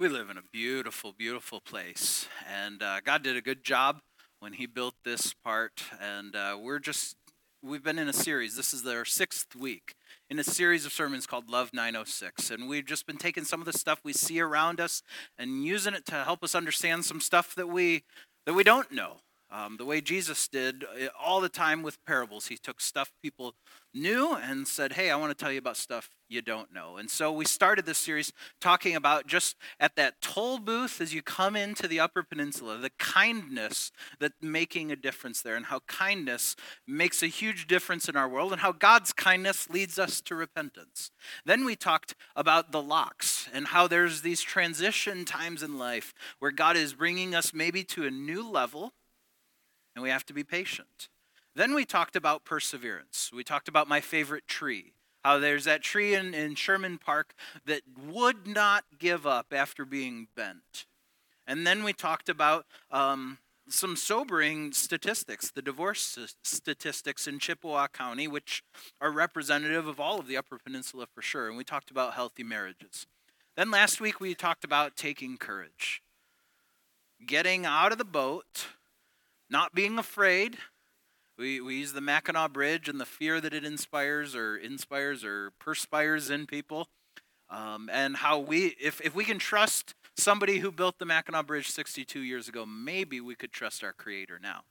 We live in a beautiful, beautiful place. And uh, God did a good job when He built this part. And uh, we're just, we've been in a series. This is our sixth week in a series of sermons called Love 906. And we've just been taking some of the stuff we see around us and using it to help us understand some stuff that we, that we don't know. Um, the way Jesus did uh, all the time with parables. He took stuff people knew and said, Hey, I want to tell you about stuff you don't know. And so we started this series talking about just at that toll booth as you come into the Upper Peninsula, the kindness that making a difference there, and how kindness makes a huge difference in our world, and how God's kindness leads us to repentance. Then we talked about the locks and how there's these transition times in life where God is bringing us maybe to a new level and we have to be patient. Then we talked about perseverance. We talked about my favorite tree. How there's that tree in, in Sherman Park that would not give up after being bent. And then we talked about um, some sobering statistics, the divorce statistics in Chippewa County, which are representative of all of the Upper Peninsula for sure. And we talked about healthy marriages. Then last week we talked about taking courage, getting out of the boat not being afraid. We, we use the Mackinac Bridge and the fear that it inspires or inspires or perspires in people. Um, and how we, if, if we can trust somebody who built the Mackinac Bridge 62 years ago, maybe we could trust our Creator now.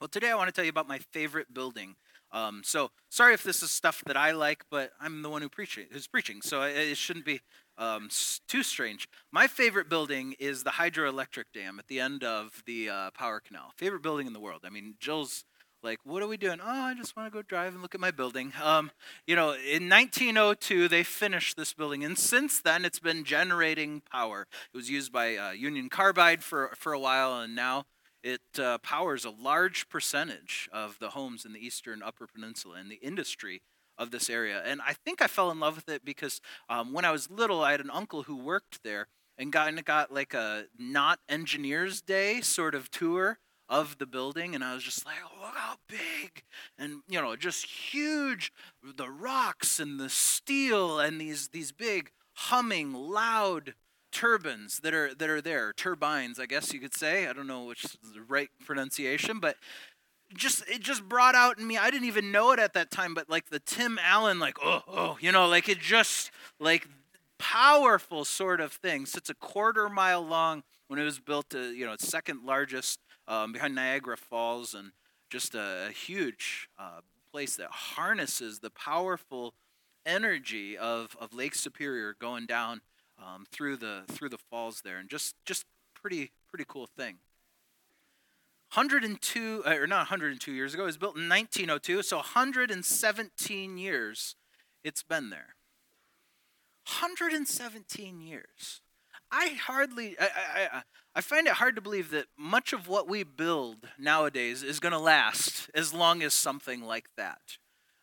Well, today I want to tell you about my favorite building. Um, so sorry if this is stuff that I like, but I'm the one who preaching, who's preaching, so it, it shouldn't be um, too strange. My favorite building is the hydroelectric dam at the end of the uh, Power Canal. Favorite building in the world. I mean, Jill's like, what are we doing? Oh, I just want to go drive and look at my building. Um, you know, in 1902, they finished this building, and since then, it's been generating power. It was used by uh, Union Carbide for, for a while, and now it uh, powers a large percentage of the homes in the eastern Upper Peninsula, and the industry of this area. And I think I fell in love with it because um, when I was little, I had an uncle who worked there and got, got like a not engineers day sort of tour of the building and I was just like, look how big and you know, just huge the rocks and the steel and these these big humming loud turbines that are that are there turbines I guess you could say I don't know which is the right pronunciation but just it just brought out in me i didn't even know it at that time but like the tim allen like oh oh you know like it just like powerful sort of thing. So it's a quarter mile long when it was built to you know second largest um, behind niagara falls and just a, a huge uh, place that harnesses the powerful energy of, of lake superior going down um, through the through the falls there. And just just pretty pretty cool thing 102, uh, or not 102 years ago, it was built in 1902, so 117 years it's been there. 117 years. I hardly, I, I, I find it hard to believe that much of what we build nowadays is going to last as long as something like that.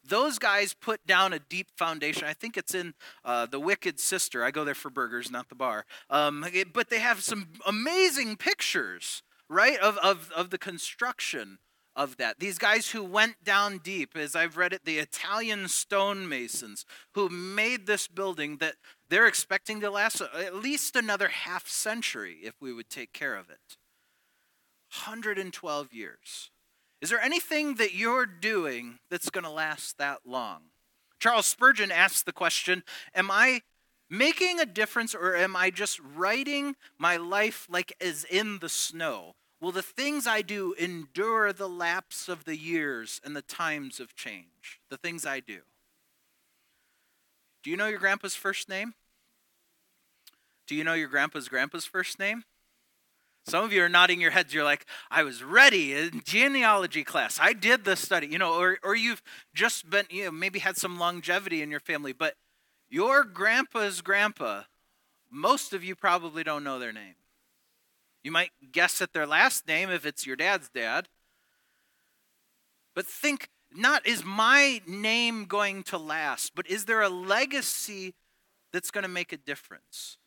Those guys put down a deep foundation. I think it's in uh, The Wicked Sister. I go there for burgers, not the bar. Um, but they have some amazing pictures right? Of, of, of the construction of that. These guys who went down deep, as I've read it, the Italian stonemasons who made this building that they're expecting to last at least another half century if we would take care of it. 112 years. Is there anything that you're doing that's going to last that long? Charles Spurgeon asks the question Am I making a difference or am I just writing my life like as in the snow? Will the things I do endure the lapse of the years and the times of change? The things I do. Do you know your grandpa's first name? Do you know your grandpa's grandpa's first name? Some of you are nodding your heads. You're like, I was ready in genealogy class. I did the study, you know, or, or you've just been, you know, maybe had some longevity in your family, but your grandpa's grandpa, most of you probably don't know their name. You might guess at their last name if it's your dad's dad. But think not is my name going to last, but is there a legacy that's going to make a difference?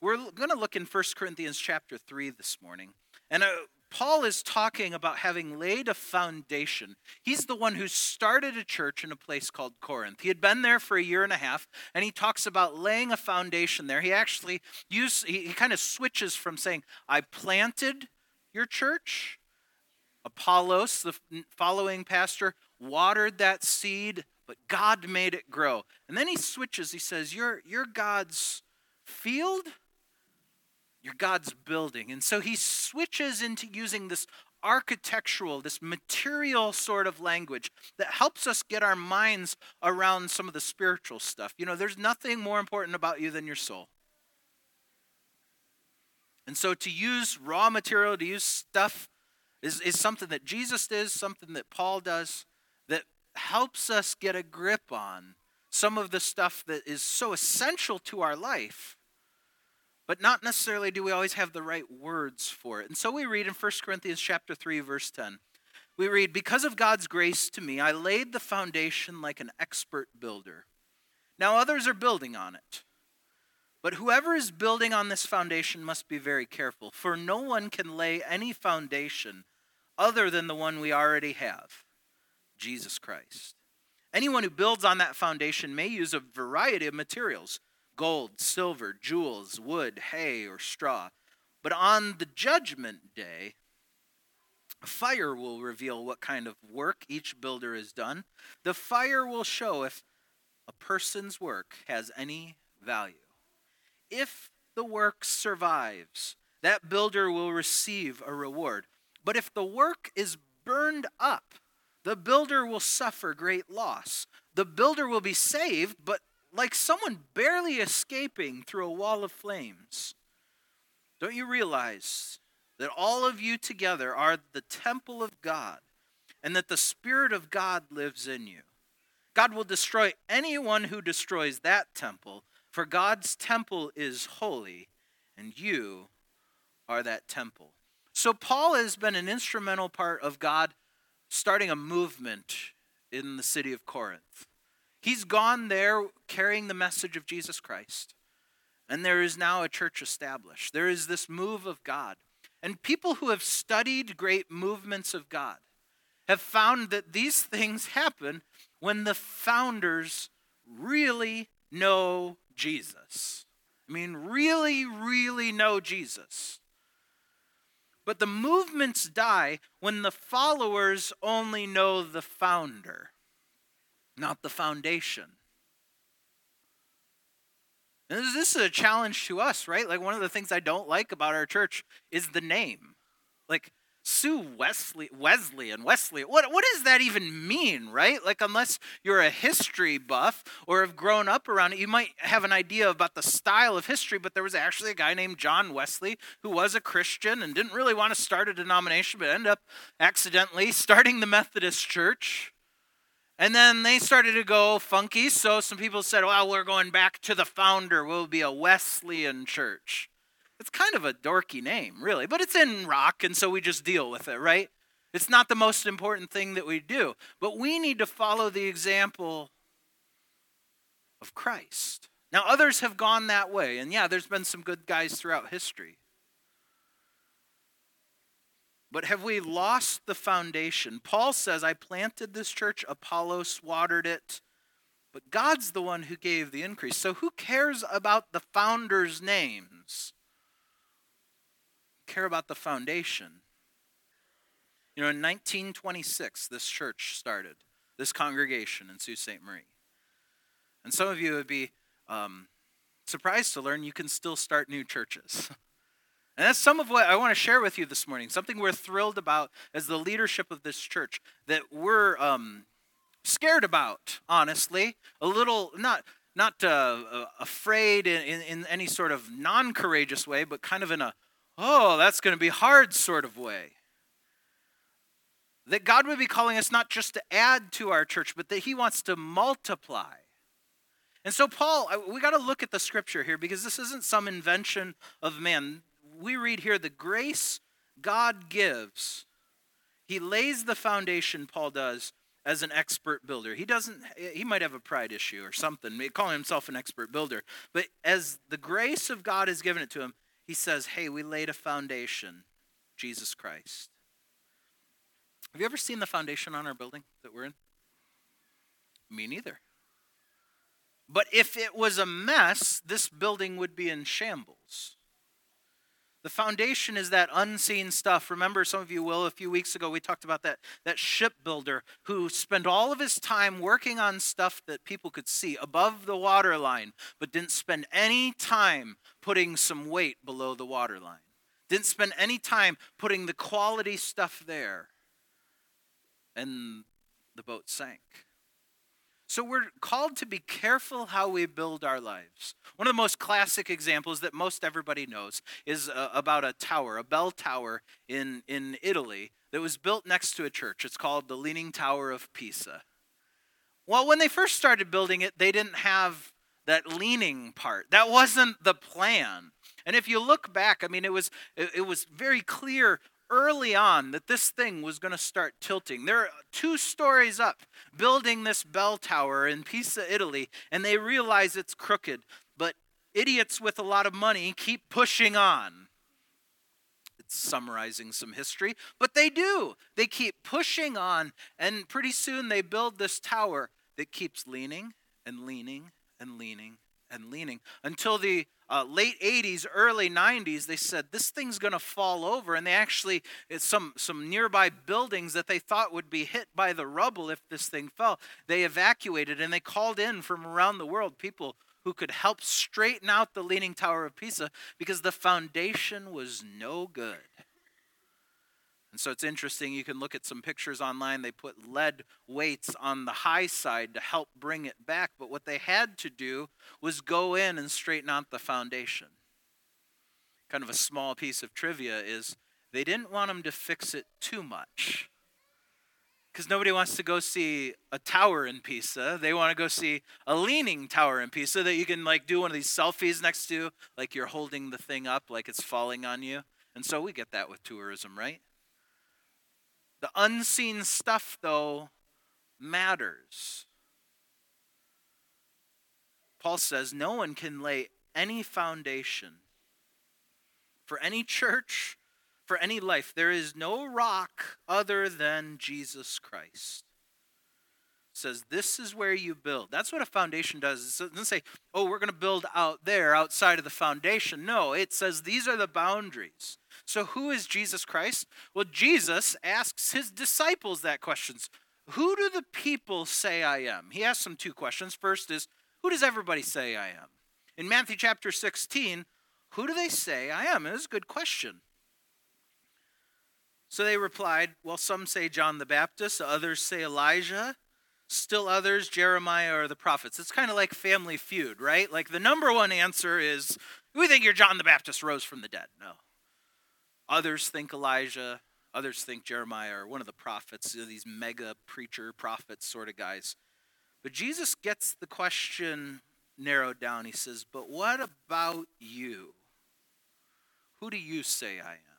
We're going to look in 1 Corinthians chapter 3 this morning. And uh, Paul is talking about having laid a foundation. He's the one who started a church in a place called Corinth. He had been there for a year and a half, and he talks about laying a foundation there. He actually use he, he kind of switches from saying, I planted your church. Apollos, the following pastor, watered that seed, but God made it grow. And then he switches. He says, You're, you're God's field you're God's building. And so he switches into using this architectural, this material sort of language that helps us get our minds around some of the spiritual stuff. You know, there's nothing more important about you than your soul. And so to use raw material, to use stuff, is, is something that Jesus does, something that Paul does, that helps us get a grip on some of the stuff that is so essential to our life but not necessarily do we always have the right words for it. And so we read in 1 Corinthians chapter 3 verse 10. We read, "Because of God's grace to me, I laid the foundation like an expert builder. Now others are building on it. But whoever is building on this foundation must be very careful, for no one can lay any foundation other than the one we already have, Jesus Christ. Anyone who builds on that foundation may use a variety of materials gold, silver, jewels, wood, hay, or straw. But on the judgment day, fire will reveal what kind of work each builder has done. The fire will show if a person's work has any value. If the work survives, that builder will receive a reward. But if the work is burned up, the builder will suffer great loss. The builder will be saved, but like someone barely escaping through a wall of flames. Don't you realize that all of you together are the temple of God and that the Spirit of God lives in you? God will destroy anyone who destroys that temple, for God's temple is holy, and you are that temple. So, Paul has been an instrumental part of God starting a movement in the city of Corinth. He's gone there carrying the message of Jesus Christ. And there is now a church established. There is this move of God. And people who have studied great movements of God have found that these things happen when the founders really know Jesus. I mean, really, really know Jesus. But the movements die when the followers only know the founder not the foundation. And this is a challenge to us, right? Like one of the things I don't like about our church is the name. Like Sue Wesley, Wesley and Wesley. What, what does that even mean, right? Like, unless you're a history buff or have grown up around it, you might have an idea about the style of history, but there was actually a guy named John Wesley who was a Christian and didn't really want to start a denomination, but ended up accidentally starting the Methodist Church. And then they started to go funky, so some people said, well, we're going back to the founder. We'll be a Wesleyan church. It's kind of a dorky name, really, but it's in rock, and so we just deal with it, right? It's not the most important thing that we do, but we need to follow the example of Christ. Now, others have gone that way, and yeah, there's been some good guys throughout history. But have we lost the foundation? Paul says, I planted this church, Apollos watered it, but God's the one who gave the increase. So who cares about the founders' names? Care about the foundation. You know, in 1926, this church started, this congregation in Sault Ste. Marie. And some of you would be um, surprised to learn you can still start new churches. And that's some of what I want to share with you this morning. Something we're thrilled about as the leadership of this church that we're um, scared about, honestly. A little, not not uh, afraid in, in, in any sort of non courageous way, but kind of in a, oh, that's going to be hard sort of way. That God would be calling us not just to add to our church, but that He wants to multiply. And so, Paul, we got to look at the scripture here because this isn't some invention of man we read here the grace God gives, he lays the foundation, Paul does, as an expert builder. He doesn't, he might have a pride issue or something, calling himself an expert builder. But as the grace of God has given it to him, he says, Hey, we laid a foundation. Jesus Christ. Have you ever seen the foundation on our building that we're in? Me neither. But if it was a mess, this building would be in shambles. The foundation is that unseen stuff. Remember, some of you will, a few weeks ago, we talked about that, that shipbuilder who spent all of his time working on stuff that people could see above the water line, but didn't spend any time putting some weight below the water line. Didn't spend any time putting the quality stuff there. And the boat sank. So we're called to be careful how we build our lives. One of the most classic examples that most everybody knows is uh, about a tower, a bell tower in, in Italy that was built next to a church. It's called the Leaning Tower of Pisa. Well, when they first started building it, they didn't have that leaning part. That wasn't the plan. And if you look back, I mean, it was it, it was very clear early on that this thing was going to start tilting. They're two stories up building this bell tower in Pisa, Italy, and they realize it's crooked. But idiots with a lot of money keep pushing on. It's summarizing some history, but they do. They keep pushing on, and pretty soon they build this tower that keeps leaning and leaning and leaning and leaning. Until the uh, late 80s early 90s they said this thing's going to fall over and they actually some some nearby buildings that they thought would be hit by the rubble if this thing fell. They evacuated and they called in from around the world people who could help straighten out the leaning tower of pisa because the foundation was no good and so it's interesting, you can look at some pictures online. They put lead weights on the high side to help bring it back. But what they had to do was go in and straighten out the foundation. Kind of a small piece of trivia is they didn't want them to fix it too much. Because nobody wants to go see a tower in Pisa. They want to go see a leaning tower in Pisa that you can like do one of these selfies next to, like you're holding the thing up like it's falling on you. And so we get that with tourism, right? The unseen stuff, though, matters. Paul says no one can lay any foundation for any church, for any life. There is no rock other than Jesus Christ. Says this is where you build. That's what a foundation does. It doesn't say, oh, we're going to build out there outside of the foundation. No, it says these are the boundaries. So, who is Jesus Christ? Well, Jesus asks his disciples that question Who do the people say I am? He asks them two questions. First is, Who does everybody say I am? In Matthew chapter 16, who do they say I am? It was a good question. So they replied, Well, some say John the Baptist, others say Elijah, still others Jeremiah or the prophets. It's kind of like Family Feud, right? Like the number one answer is, We think you're John the Baptist rose from the dead. No. Others think Elijah, others think Jeremiah or one of the prophets, these mega preacher prophets sort of guys. But Jesus gets the question narrowed down. He says, But what about you? Who do you say I am?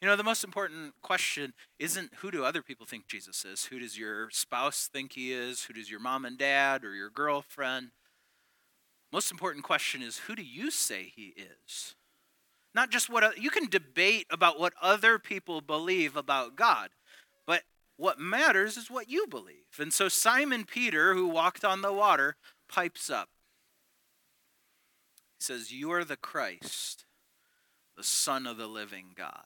You know, the most important question isn't who do other people think Jesus is? Who does your spouse think he is? Who does your mom and dad or your girlfriend? Most important question is who do you say he is? Not just what you can debate about what other people believe about God, but what matters is what you believe. And so Simon Peter, who walked on the water, pipes up. He says, You are the Christ, the Son of the living God.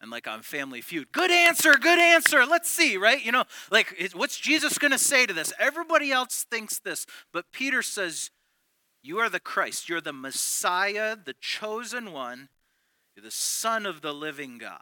And like on Family Feud, good answer, good answer. Let's see, right? You know, like what's Jesus going to say to this? Everybody else thinks this, but Peter says, you are the Christ. You're the Messiah, the chosen one. You're the Son of the living God.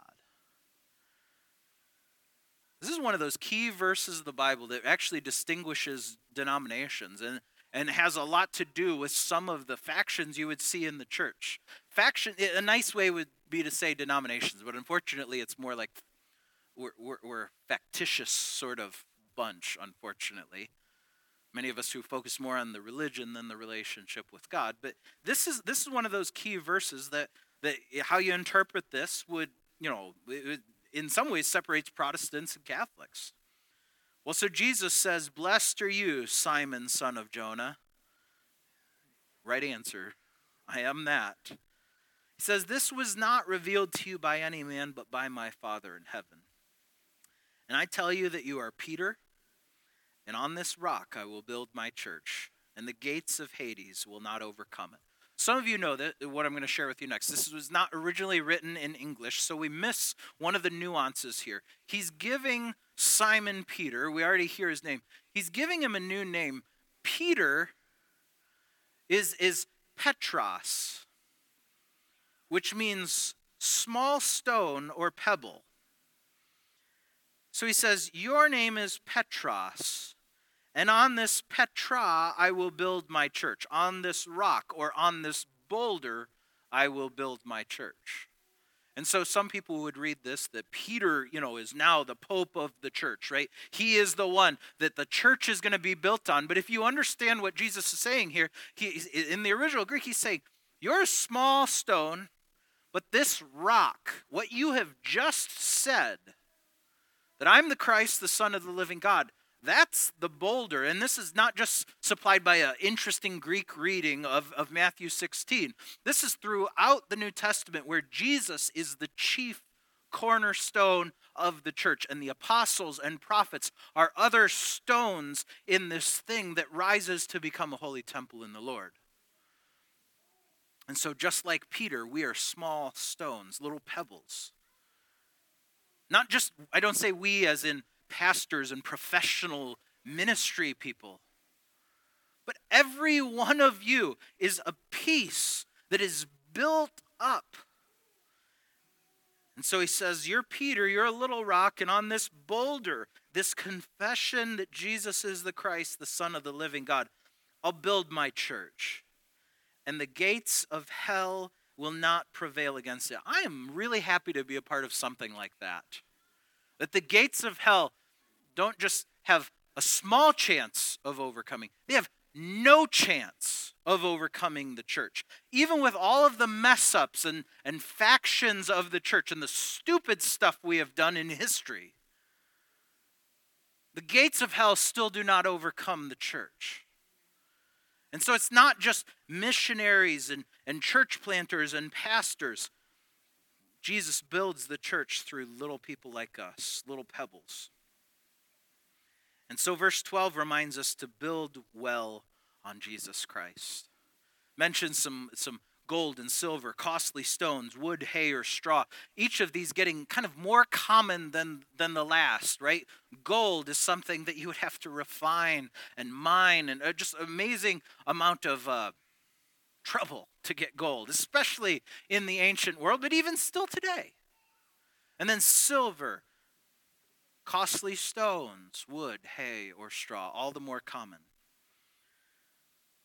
This is one of those key verses of the Bible that actually distinguishes denominations and, and has a lot to do with some of the factions you would see in the church. Faction, a nice way would be to say denominations, but unfortunately, it's more like we're, we're, we're factitious sort of bunch, unfortunately. Many of us who focus more on the religion than the relationship with God. But this is this is one of those key verses that that how you interpret this would you know in some ways separates Protestants and Catholics. Well, so Jesus says, "Blessed are you, Simon, son of Jonah." Right answer. I am that. He says, This was not revealed to you by any man, but by my Father in heaven. And I tell you that you are Peter, and on this rock I will build my church, and the gates of Hades will not overcome it. Some of you know that what I'm going to share with you next. This was not originally written in English, so we miss one of the nuances here. He's giving Simon Peter, we already hear his name. He's giving him a new name. Peter is is Petros, which means small stone or pebble. So he says, Your name is Petros, and on this Petra I will build my church. On this rock or on this boulder I will build my church. And so some people would read this that Peter, you know, is now the pope of the church, right? He is the one that the church is going to be built on. But if you understand what Jesus is saying here, he, in the original Greek, he's saying, You're a small stone, but this rock, what you have just said, that I'm the Christ, the Son of the living God. That's the boulder. And this is not just supplied by an interesting Greek reading of, of Matthew 16. This is throughout the New Testament where Jesus is the chief cornerstone of the church, and the apostles and prophets are other stones in this thing that rises to become a holy temple in the Lord. And so, just like Peter, we are small stones, little pebbles not just, I don't say we as in pastors and professional ministry people, but every one of you is a piece that is built up. And so he says, You're Peter, you're a little rock, and on this boulder, this confession that Jesus is the Christ, the Son of the living God, I'll build my church. And the gates of hell will not prevail against it. I am really happy to be a part of something like that. That the gates of hell don't just have a small chance of overcoming, they have no chance of overcoming the church. Even with all of the mess ups and, and factions of the church and the stupid stuff we have done in history, the gates of hell still do not overcome the church. And so it's not just missionaries and, and church planters and pastors. Jesus builds the church through little people like us, little pebbles. And so, verse 12 reminds us to build well on Jesus Christ. Mentions some, some gold and silver, costly stones, wood, hay, or straw. Each of these getting kind of more common than, than the last, right? Gold is something that you would have to refine and mine, and uh, just amazing amount of uh, trouble to get gold, especially in the ancient world, but even still today. And then silver, costly stones, wood, hay, or straw, all the more common.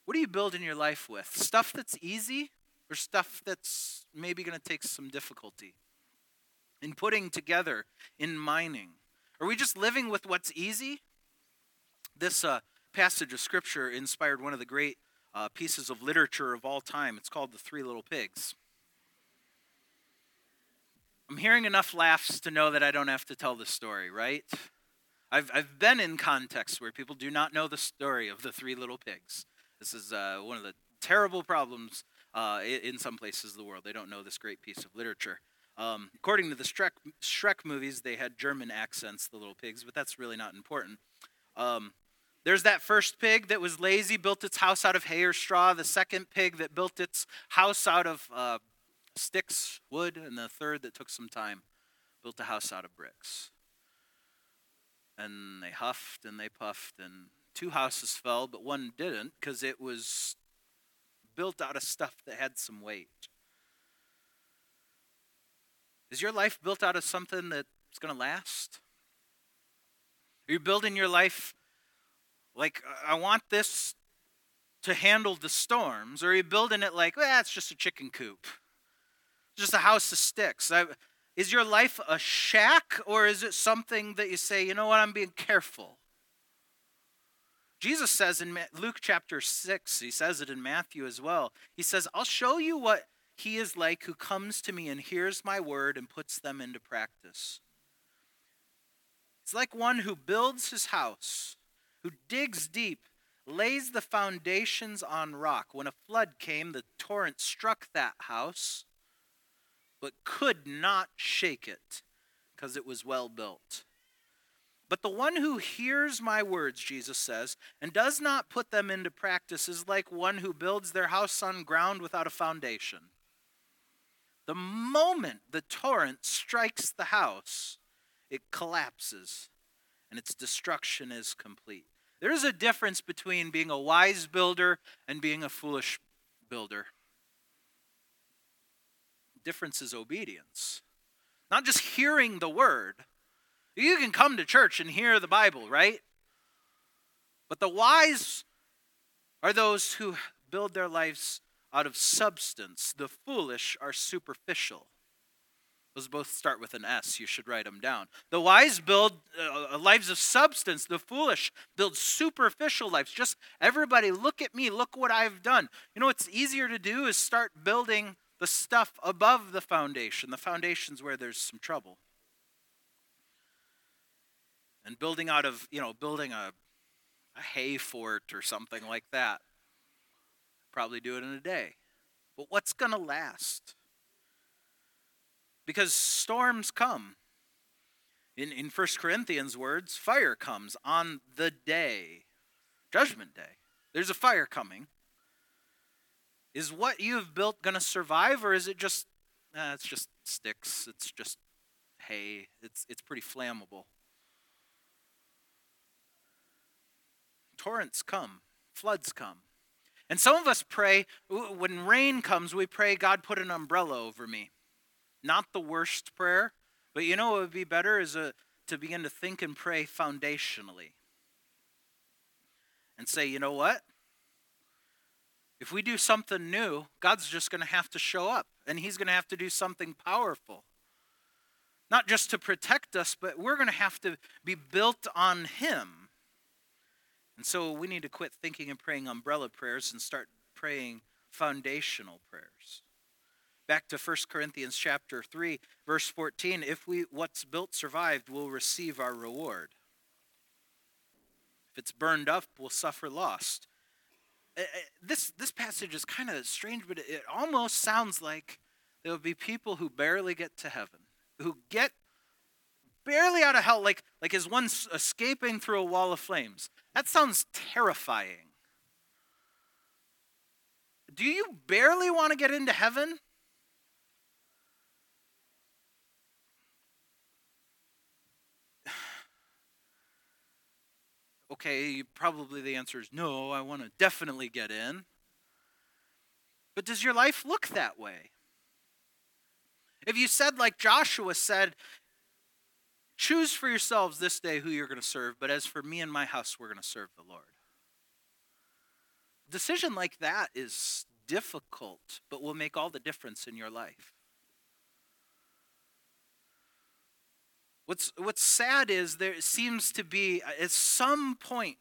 What are you building your life with? Stuff that's easy or stuff that's maybe going to take some difficulty? In putting together, in mining. Are we just living with what's easy? This uh, passage of scripture inspired one of the great uh, pieces of literature of all time. It's called The Three Little Pigs. I'm hearing enough laughs to know that I don't have to tell the story, right? I've, I've been in contexts where people do not know the story of the three little pigs. This is uh, one of the terrible problems uh, in some places of the world. They don't know this great piece of literature. Um, according to the Shrek, Shrek, movies, they had German accents, the little pigs, but that's really not important. Um, there's that first pig that was lazy, built its house out of hay or straw. The second pig that built its house out of uh, sticks, wood. And the third that took some time, built a house out of bricks. And they huffed and they puffed, and two houses fell, but one didn't because it was built out of stuff that had some weight. Is your life built out of something that's going to last? Are you building your life like, I want this to handle the storms, or are you building it like, well, it's just a chicken coop, just a house of sticks? I, is your life a shack, or is it something that you say, you know what, I'm being careful? Jesus says in Luke chapter 6, he says it in Matthew as well. He says, I'll show you what he is like who comes to me and hears my word and puts them into practice. It's like one who builds his house who digs deep, lays the foundations on rock. When a flood came, the torrent struck that house, but could not shake it because it was well built. But the one who hears my words, Jesus says, and does not put them into practice is like one who builds their house on ground without a foundation. The moment the torrent strikes the house, it collapses and its destruction is complete. There is a difference between being a wise builder and being a foolish builder. The difference is obedience. Not just hearing the word, you can come to church and hear the Bible, right? But the wise are those who build their lives out of substance. The foolish are superficial. Those both start with an S. You should write them down. The wise build uh, lives of substance. The foolish build superficial lives. Just everybody, look at me. Look what I've done. You know what's easier to do is start building the stuff above the foundation. The foundation's where there's some trouble and building out of, you know, building a, a hay fort or something like that. Probably do it in a day. But what's going to last? Because storms come. In, in 1 Corinthians' words, fire comes on the day, judgment day. There's a fire coming. Is what you have built going to survive, or is it just, eh, it's just sticks, it's just hay, it's, it's pretty flammable? torrents come, floods come. And some of us pray, when rain comes, we pray, God, put an umbrella over me. Not the worst prayer, but you know what would be better is a, to begin to think and pray foundationally. And say, you know what? If we do something new, God's just going to have to show up, and He's going to have to do something powerful. Not just to protect us, but we're going to have to be built on Him. And so we need to quit thinking and praying umbrella prayers and start praying foundational prayers. Back to 1 Corinthians chapter 3, verse 14, if we what's built survived, we'll receive our reward. If it's burned up, we'll suffer loss. Eh, eh, this, this passage is kind of strange, but it almost sounds like there will be people who barely get to heaven, who get barely out of hell, like, like as one escaping through a wall of flames. That sounds terrifying. Do you barely want to get into heaven? Okay, probably the answer is no, I want to definitely get in. But does your life look that way? If you said, like Joshua said, Choose for yourselves this day who you're going to serve, but as for me and my house, we're going to serve the Lord. Decision like that is difficult, but will make all the difference in your life. What's, what's sad is there seems to be, uh, at some point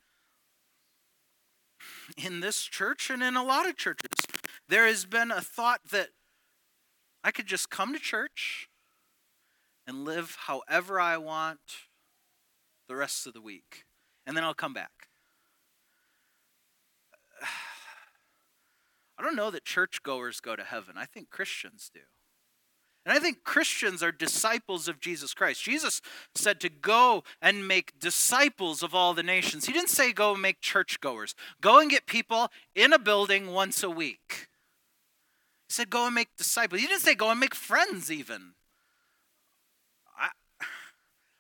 in this church and in a lot of churches, there has been a thought that I could just come to church, and live however I want the rest of the week. And then I'll come back. I don't know that churchgoers go to heaven. I think Christians do. And I think Christians are disciples of Jesus Christ. Jesus said to go and make disciples of all the nations. He didn't say go and make churchgoers. Go and get people in a building once a week. He said go and make disciples. He didn't say go and make friends, even.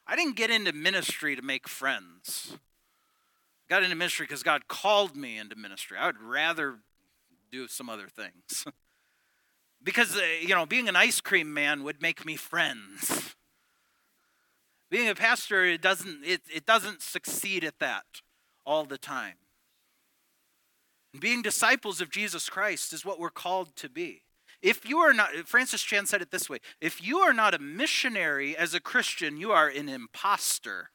I didn't get into ministry to make friends. I got into ministry because God called me into ministry. I would rather do some other things. because, uh, you know, being an ice cream man would make me friends. Being a pastor, it doesn't, it, it doesn't succeed at that all the time. being disciples of Jesus Christ is what we're called to be. If you are not, Francis Chan said it this way if you are not a missionary as a Christian, you are an impostor.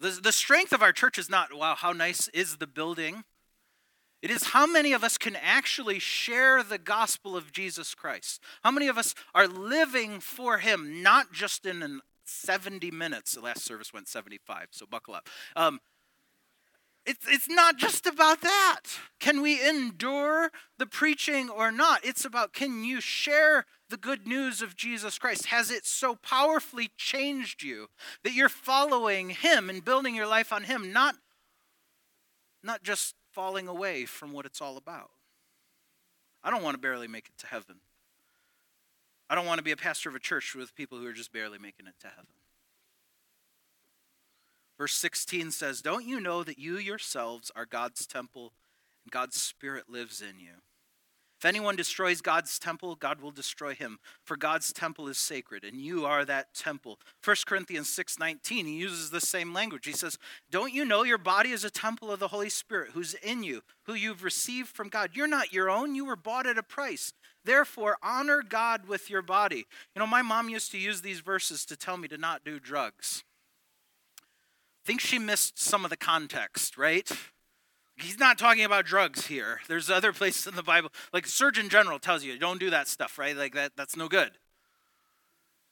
The, the strength of our church is not, wow, how nice is the building? It is how many of us can actually share the gospel of Jesus Christ. How many of us are living for Him, not just in 70 minutes. The last service went 75, so buckle up. Um, it's, it's not just about that. Can we endure the preaching or not? It's about can you share the good news of Jesus Christ? Has it so powerfully changed you that you're following Him and building your life on Him, not, not just falling away from what it's all about? I don't want to barely make it to heaven. I don't want to be a pastor of a church with people who are just barely making it to heaven. Verse 16 says, Don't you know that you yourselves are God's temple and God's Spirit lives in you? If anyone destroys God's temple, God will destroy him, for God's temple is sacred, and you are that temple. 1 Corinthians 6:19, he uses the same language. He says, "Don't you know your body is a temple of the Holy Spirit who's in you, who you've received from God? You're not your own, you were bought at a price. Therefore, honor God with your body." You know, my mom used to use these verses to tell me to not do drugs I think she missed some of the context, right? He's not talking about drugs here. There's other places in the Bible, like Surgeon General tells you, don't do that stuff, right? Like that, that's no good.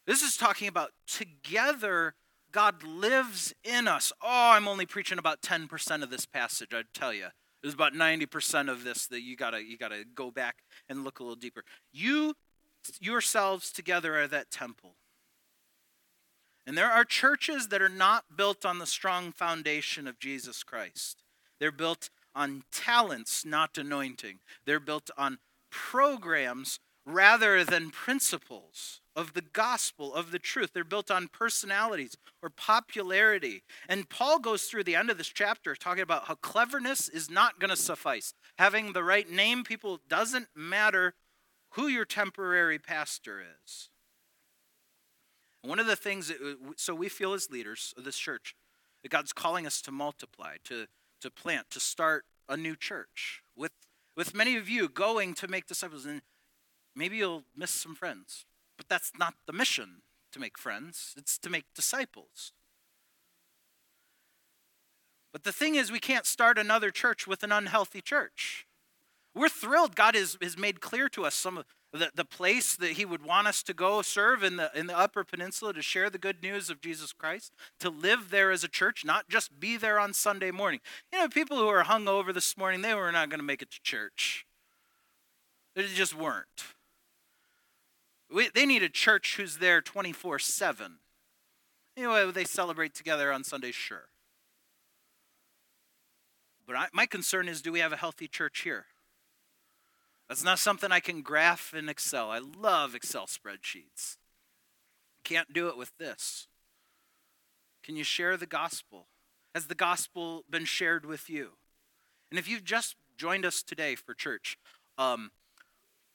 This is talking about together, God lives in us. Oh, I'm only preaching about 10% of this passage, I'd tell you. There's about 90% of this that you gotta you gotta go back and look a little deeper. You yourselves together are that temple. And there are churches that are not built on the strong foundation of Jesus Christ. They're built on talents, not anointing. They're built on programs rather than principles of the gospel, of the truth. They're built on personalities or popularity. And Paul goes through the end of this chapter talking about how cleverness is not going to suffice. Having the right name, people, doesn't matter who your temporary pastor is. One of the things, that, uh, so we feel as leaders of this church, that God's calling us to multiply, to, to plant, to start a new church. With, with many of you going to make disciples, and maybe you'll miss some friends, but that's not the mission to make friends, it's to make disciples. But the thing is, we can't start another church with an unhealthy church. We're thrilled. God has, has made clear to us some of the, the place that he would want us to go serve in the, in the Upper Peninsula to share the good news of Jesus Christ, to live there as a church, not just be there on Sunday morning. You know, people who are hung over this morning, they were not going to make it to church. They just weren't. We, they need a church who's there 24 7. Anyway, they celebrate together on Sunday, sure. But I, my concern is do we have a healthy church here? That's not something I can graph in Excel. I love Excel spreadsheets. Can't do it with this. Can you share the gospel? Has the gospel been shared with you? And if you've just joined us today for church, um,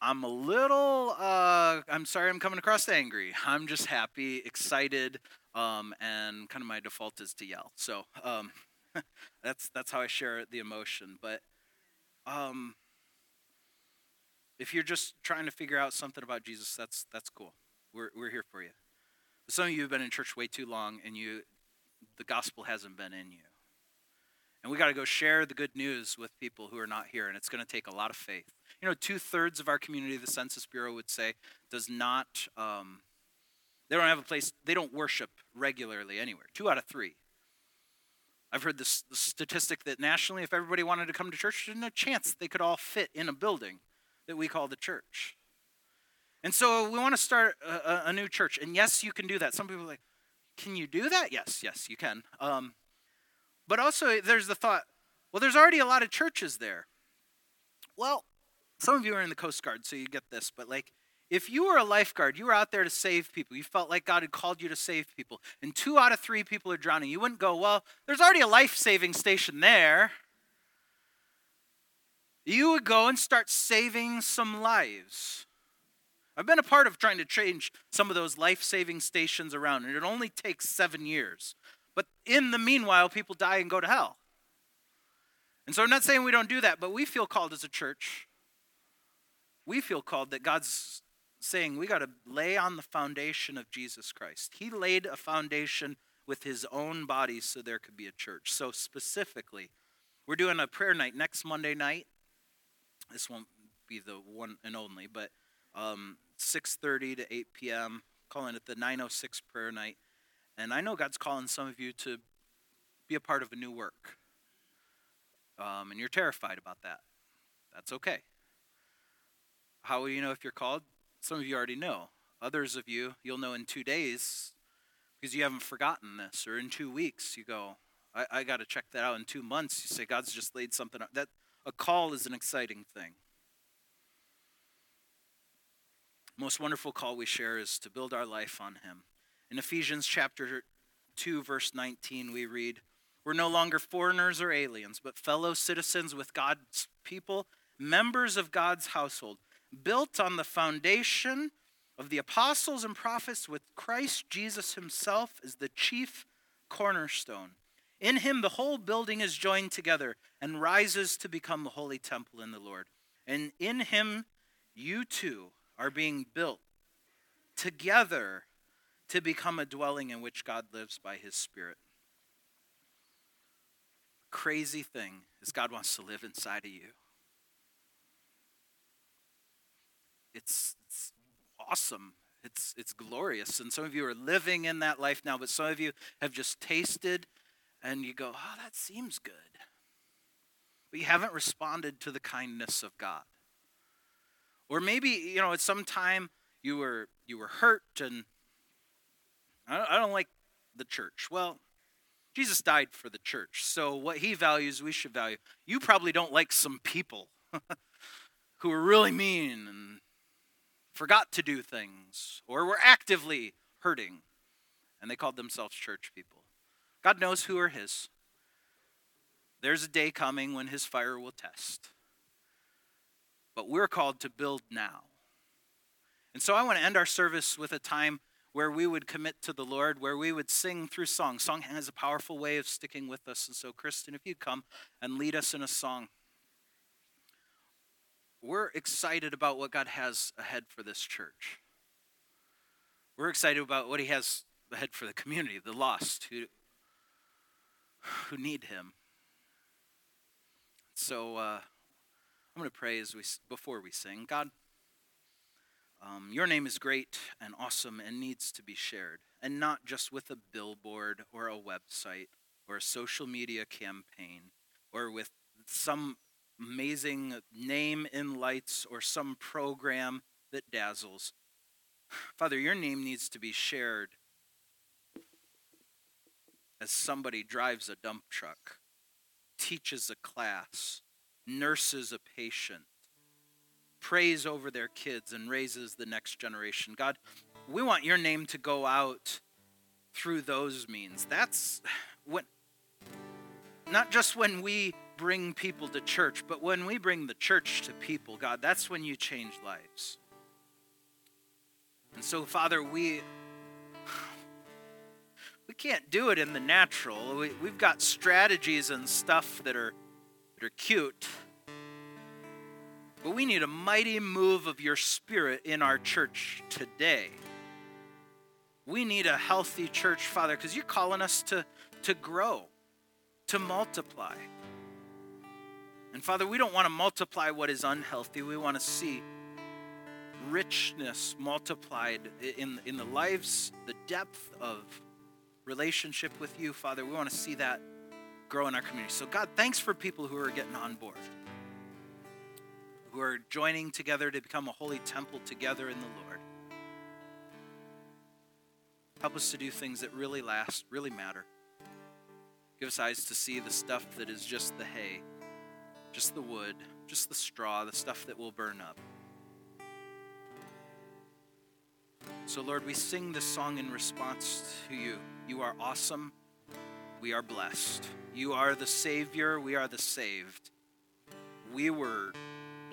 I'm a little, uh, I'm sorry I'm coming across angry. I'm just happy, excited, um, and kind of my default is to yell. So um, that's, that's how I share the emotion. But um, if you're just trying to figure out something about Jesus, that's that's cool. We're we're here for you. But some of you have been in church way too long, and you the gospel hasn't been in you. And we got to go share the good news with people who are not here, and it's going to take a lot of faith. You know, two thirds of our community, the Census Bureau would say, does not. Um, they don't have a place. They don't worship regularly anywhere. Two out of three. I've heard this, statistic that nationally, if everybody wanted to come to church, there's no chance they could all fit in a building that we call the church. And so we want to start a, a, new church. And yes, you can do that. Some people are like, can you do that? Yes, yes, you can. Um, but also, there's the thought, well, there's already a lot of churches there. Well, some of you are in the Coast Guard, so you get this, but like, if you were a lifeguard, you were out there to save people, you felt like God had called you to save people, and two out of three people are drowning, you wouldn't go, well, there's already a life saving station there you would go and start saving some lives. I've been a part of trying to change some of those life saving stations around, and it only takes seven years. But in the meanwhile, people die and go to hell. And so I'm not saying we don't do that, but we feel called as a church. We feel called that God's saying we got to lay on the foundation of Jesus Christ. He laid a foundation with his own body so there could be a church. So, specifically, we're doing a prayer night next Monday night this won't be the one and only, but um, 6:30 to 8 p.m. Calling it the 906 prayer night, and I know God's calling some of you to be a part of a new work, um, and you're terrified about that. That's okay. How will you know if you're called? Some of you already know. Others of you, you'll know in two days because you haven't forgotten this. Or in two weeks, you go, I, I got to check that out. In two months, you say, God's just laid something up. That, a call is an exciting thing. Most wonderful call we share is to build our life on Him. In Ephesians chapter 2, verse 19, we read, We're no longer foreigners or aliens, but fellow citizens with God's people, members of God's household, built on the foundation of the apostles and prophets, with Christ Jesus Himself as the chief cornerstone. In Him, the whole building is joined together and rises to become the holy temple in the Lord. And in Him, you too are being built together to become a dwelling in which God lives by his Spirit. Crazy thing is, God wants to live inside of you. It's, it's awesome. It's, it's glorious. And some of you are living in that life now, but some of you have just tasted and you go, oh, that seems good. But you haven't responded to the kindness of God. Or maybe, you know, at some time you were you were hurt and I don't like the church. Well, Jesus died for the church. So what he values, we should value. You probably don't like some people who were really mean and forgot to do things or were actively hurting and they called themselves church people. God knows who are his. There's a day coming when his fire will test. But we're called to build now. And so I want to end our service with a time where we would commit to the Lord, where we would sing through song. Song has a powerful way of sticking with us. And so, Kristen, if you come and lead us in a song, we're excited about what God has ahead for this church. We're excited about what He has ahead for the community, the lost who, who need Him. So, uh, I'm going to pray as we before we sing. God, um, your name is great and awesome and needs to be shared, and not just with a billboard or a website or a social media campaign or with some amazing name in lights or some program that dazzles. Father, your name needs to be shared as somebody drives a dump truck, teaches a class, nurses a patient, prays over their kids and raises the next generation. God, we want your name to go out through those means. That's when not just when we bring people to church, but when we bring the church to people, God, that's when you change lives. And so, Father, we we can't do it in the natural. We, we've got strategies and stuff that are that are cute, but we need a mighty move of your spirit in our church today. We need a healthy church, Father, because you're calling us to, to grow, to multiply. And Father, we don't want to multiply what is unhealthy. We want to see richness multiplied in, in the lives, the depth of relationship with you, Father. We want to see that grow in our community. So, God, thanks for people who are getting on board who are joining together to become a holy temple together in the Lord. Help us to do things that really last, really matter. Give us eyes to see the stuff that is just the hay, just the wood, just the straw, the stuff that will burn up. So, Lord, we sing this song in response to you. You are awesome. We are blessed. You are the Savior. We are the saved. We were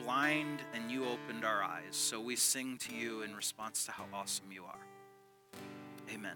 blind and you opened our eyes. So we sing to you in response to how awesome you are. Amen.